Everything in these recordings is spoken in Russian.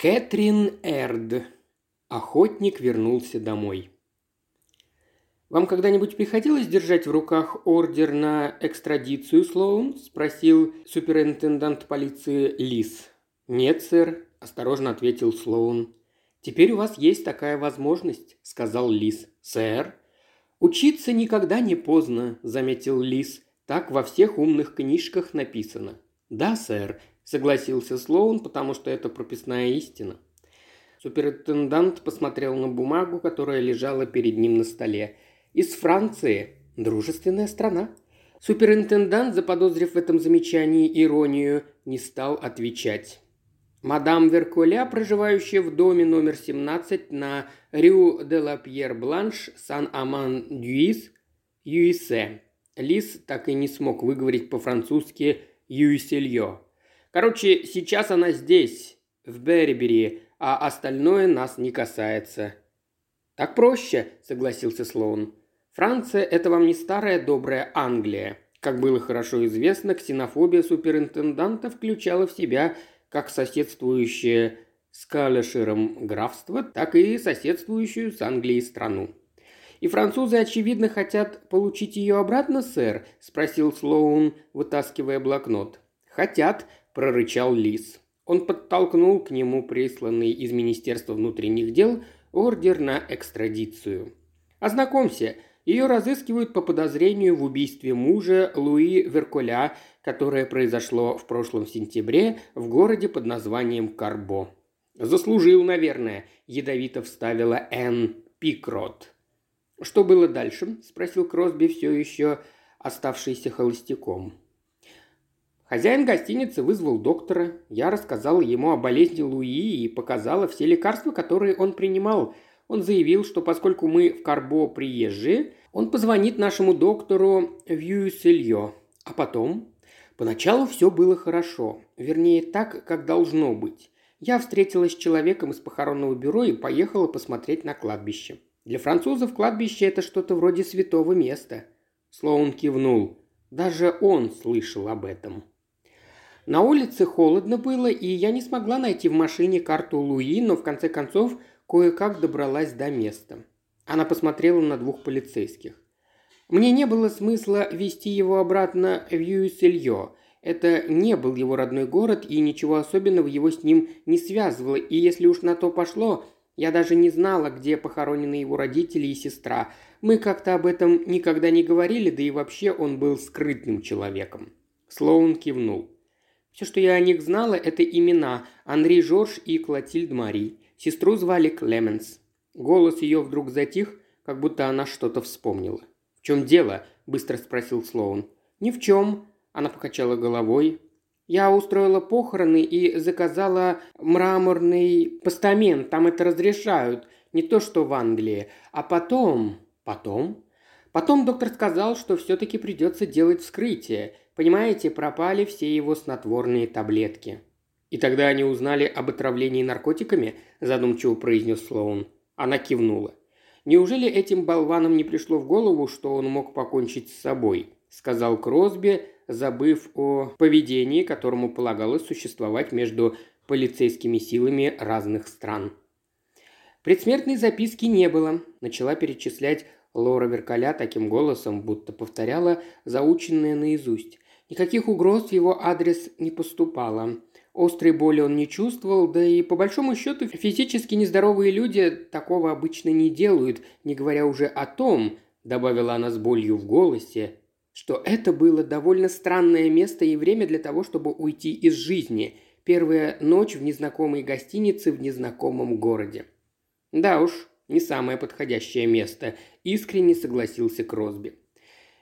Кэтрин Эрд. Охотник вернулся домой. «Вам когда-нибудь приходилось держать в руках ордер на экстрадицию, Слоун?» – спросил суперинтендант полиции Лис. «Нет, сэр», – осторожно ответил Слоун. «Теперь у вас есть такая возможность», – сказал Лис. «Сэр?» «Учиться никогда не поздно», – заметил Лис. «Так во всех умных книжках написано». «Да, сэр», согласился Слоун, потому что это прописная истина. Суперинтендант посмотрел на бумагу, которая лежала перед ним на столе. «Из Франции. Дружественная страна». Суперинтендант, заподозрив в этом замечании иронию, не стал отвечать. Мадам Верколя, проживающая в доме номер 17 на Рю де ла Пьер Бланш, Сан-Аман-Дюис, Юисе. Лис так и не смог выговорить по-французски «Юиселье». Короче, сейчас она здесь, в Беррибери, а остальное нас не касается». «Так проще», – согласился Слоун. «Франция – это вам не старая добрая Англия. Как было хорошо известно, ксенофобия суперинтенданта включала в себя как соседствующее с Калеширом графство, так и соседствующую с Англией страну. «И французы, очевидно, хотят получить ее обратно, сэр?» – спросил Слоун, вытаскивая блокнот. «Хотят», – прорычал Лис. Он подтолкнул к нему присланный из Министерства внутренних дел ордер на экстрадицию. «Ознакомься, ее разыскивают по подозрению в убийстве мужа Луи Верколя, которое произошло в прошлом сентябре в городе под названием Карбо. «Заслужил, наверное», – ядовито вставила Энн Пикрот. «Что было дальше?» – спросил Кросби, все еще оставшийся холостяком. Хозяин гостиницы вызвал доктора. Я рассказала ему о болезни Луи и показала все лекарства, которые он принимал. Он заявил, что поскольку мы в Карбо приезжие, он позвонит нашему доктору в Юселье. А потом? Поначалу все было хорошо. Вернее, так, как должно быть. Я встретилась с человеком из похоронного бюро и поехала посмотреть на кладбище. Для французов кладбище – это что-то вроде святого места. Слоун кивнул. Даже он слышал об этом. На улице холодно было, и я не смогла найти в машине карту Луи, но в конце концов кое-как добралась до места. Она посмотрела на двух полицейских. Мне не было смысла вести его обратно в Юселье. Это не был его родной город, и ничего особенного его с ним не связывало, и если уж на то пошло, я даже не знала, где похоронены его родители и сестра. Мы как-то об этом никогда не говорили, да и вообще он был скрытным человеком. Слоун кивнул. Все, что я о них знала, это имена Анри Жорж и Клотильд Мари. Сестру звали Клеменс. Голос ее вдруг затих, как будто она что-то вспомнила. «В чем дело?» – быстро спросил Слоун. «Ни в чем», – она покачала головой. «Я устроила похороны и заказала мраморный постамент. Там это разрешают. Не то, что в Англии. А потом...» «Потом?» Потом доктор сказал, что все-таки придется делать вскрытие. Понимаете, пропали все его снотворные таблетки. И тогда они узнали об отравлении наркотиками, задумчиво произнес Слоун. Она кивнула. Неужели этим болванам не пришло в голову, что он мог покончить с собой? сказал Кросби, забыв о поведении, которому полагалось существовать между полицейскими силами разных стран. Предсмертной записки не было, начала перечислять Лора Веркаля таким голосом, будто повторяла заученное наизусть. Никаких угроз в его адрес не поступало. Острой боли он не чувствовал, да и по большому счету физически нездоровые люди такого обычно не делают, не говоря уже о том, добавила она с болью в голосе, что это было довольно странное место и время для того, чтобы уйти из жизни. Первая ночь в незнакомой гостинице в незнакомом городе. Да уж, не самое подходящее место, искренне согласился Кросби.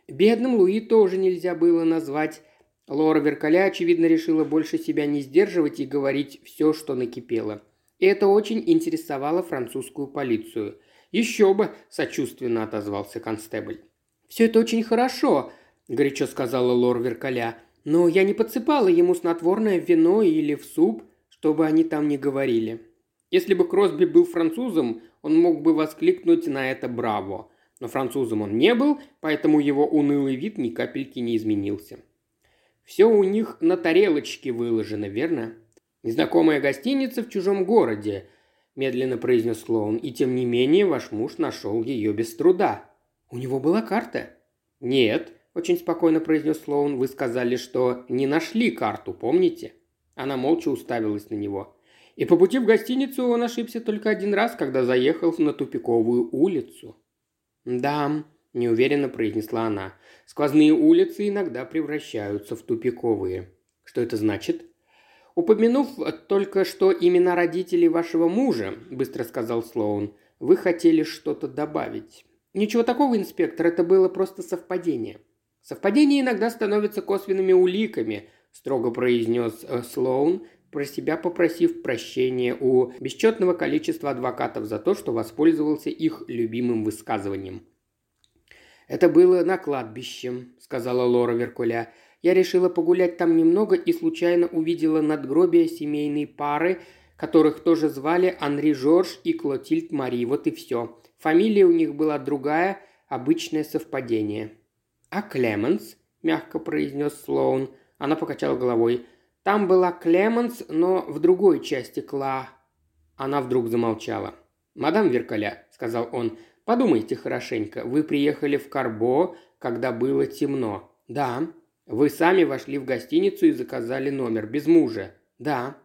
Бедным Луи тоже нельзя было назвать. Лора Веркаля, очевидно, решила больше себя не сдерживать и говорить все, что накипело. И это очень интересовало французскую полицию. «Еще бы!» – сочувственно отозвался констебль. «Все это очень хорошо», – горячо сказала Лора Веркаля. «Но я не подсыпала ему снотворное в вино или в суп, чтобы они там не говорили». Если бы Кросби был французом, он мог бы воскликнуть на это «Браво!». Но французом он не был, поэтому его унылый вид ни капельки не изменился. «Все у них на тарелочке выложено, верно?» «Незнакомая гостиница в чужом городе», – медленно произнес Слоун, – «и тем не менее ваш муж нашел ее без труда». «У него была карта?» «Нет», – очень спокойно произнес Слоун, – «вы сказали, что не нашли карту, помните?» Она молча уставилась на него. И по пути в гостиницу он ошибся только один раз, когда заехал на тупиковую улицу. «Да», – неуверенно произнесла она, – «сквозные улицы иногда превращаются в тупиковые». «Что это значит?» «Упомянув только что имена родителей вашего мужа», – быстро сказал Слоун, – «вы хотели что-то добавить». «Ничего такого, инспектор, это было просто совпадение». «Совпадения иногда становятся косвенными уликами», – строго произнес э, Слоун, про себя попросив прощения у бесчетного количества адвокатов за то, что воспользовался их любимым высказыванием. «Это было на кладбище», – сказала Лора Веркуля. Я решила погулять там немного и случайно увидела надгробие семейной пары, которых тоже звали Анри Жорж и Клотильд Мари. Вот и все. Фамилия у них была другая, обычное совпадение. «А Клеменс?» – мягко произнес Слоун. Она покачала головой. «Там была Клеменс, но в другой части Кла». Она вдруг замолчала. «Мадам Веркаля», – сказал он, – «подумайте хорошенько. Вы приехали в Карбо, когда было темно». «Да», вы сами вошли в гостиницу и заказали номер без мужа. Да.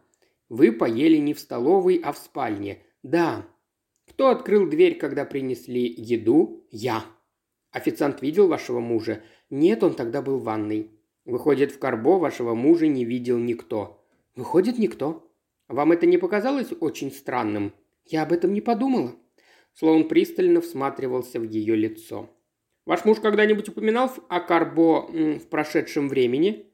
Вы поели не в столовой, а в спальне. Да. Кто открыл дверь, когда принесли еду? Я. Официант видел вашего мужа? Нет, он тогда был в ванной. Выходит, в Карбо вашего мужа не видел никто. Выходит, никто. Вам это не показалось очень странным? Я об этом не подумала. Слоун пристально всматривался в ее лицо. Ваш муж когда-нибудь упоминал о Карбо в прошедшем времени?»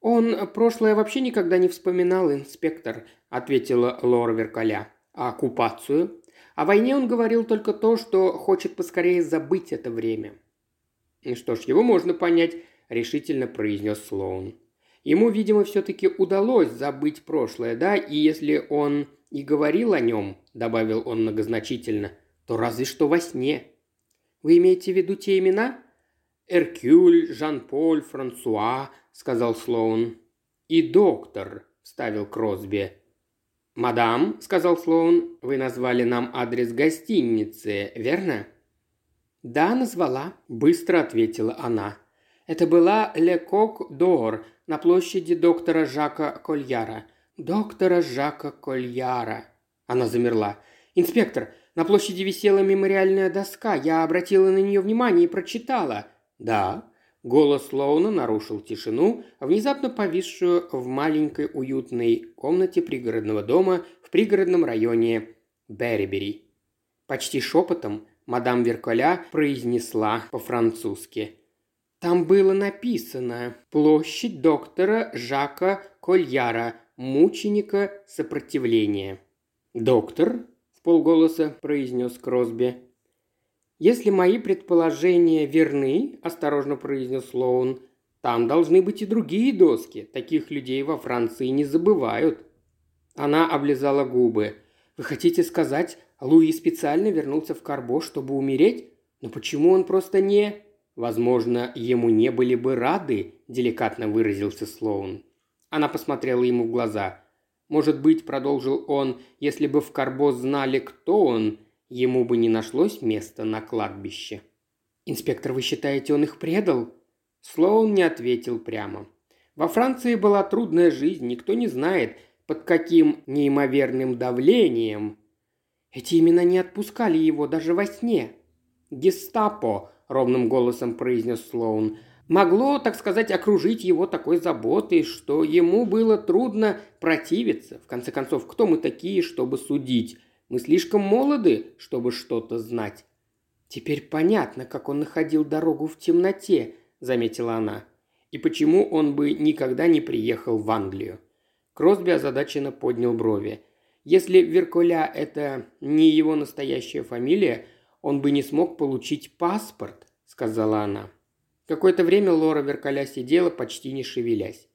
«Он прошлое вообще никогда не вспоминал, инспектор», – ответила Лора Веркаля. «А оккупацию?» О войне он говорил только то, что хочет поскорее забыть это время. «Что ж, его можно понять», – решительно произнес Слоун. Ему, видимо, все-таки удалось забыть прошлое, да, и если он и говорил о нем, добавил он многозначительно, то разве что во сне. Вы имеете в виду те имена?» «Эркюль, Жан-Поль, Франсуа», — сказал Слоун. «И доктор», — вставил Кросби. «Мадам», — сказал Слоун, — «вы назвали нам адрес гостиницы, верно?» «Да, назвала», — быстро ответила она. Это была Ле Кок Дор на площади доктора Жака Кольяра. Доктора Жака Кольяра. Она замерла. «Инспектор, на площади висела мемориальная доска. Я обратила на нее внимание и прочитала. Да. Голос Лоуна нарушил тишину, внезапно повисшую в маленькой уютной комнате пригородного дома в пригородном районе Беррибери. Почти шепотом мадам Верколя произнесла по-французски. Там было написано «Площадь доктора Жака Кольяра, мученика сопротивления». Доктор полголоса произнес Кросби. «Если мои предположения верны», – осторожно произнес Лоун, – «там должны быть и другие доски. Таких людей во Франции не забывают». Она облизала губы. «Вы хотите сказать, Луи специально вернулся в Карбо, чтобы умереть? Но почему он просто не...» «Возможно, ему не были бы рады», – деликатно выразился Слоун. Она посмотрела ему в глаза. Может быть, продолжил он, если бы в Карбо знали, кто он, ему бы не нашлось места на кладбище. «Инспектор, вы считаете, он их предал?» Слоун не ответил прямо. Во Франции была трудная жизнь, никто не знает, под каким неимоверным давлением. Эти имена не отпускали его даже во сне. «Гестапо», — ровным голосом произнес Слоун, могло, так сказать, окружить его такой заботой, что ему было трудно противиться. В конце концов, кто мы такие, чтобы судить? Мы слишком молоды, чтобы что-то знать. «Теперь понятно, как он находил дорогу в темноте», – заметила она. «И почему он бы никогда не приехал в Англию?» Кросби озадаченно поднял брови. «Если Веркуля – это не его настоящая фамилия, он бы не смог получить паспорт», – сказала она. Какое-то время Лора Веркаля сидела, почти не шевелясь.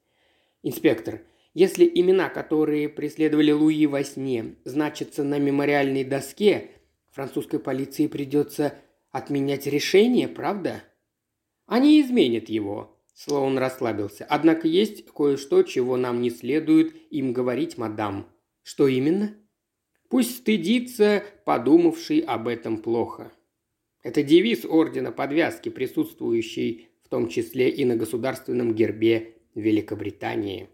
«Инспектор, если имена, которые преследовали Луи во сне, значатся на мемориальной доске, французской полиции придется отменять решение, правда?» «Они изменят его», Слоун расслабился. «Однако есть кое-что, чего нам не следует им говорить, мадам». «Что именно?» «Пусть стыдится, подумавший об этом плохо». Это девиз ордена подвязки, присутствующий в том числе и на государственном гербе Великобритании.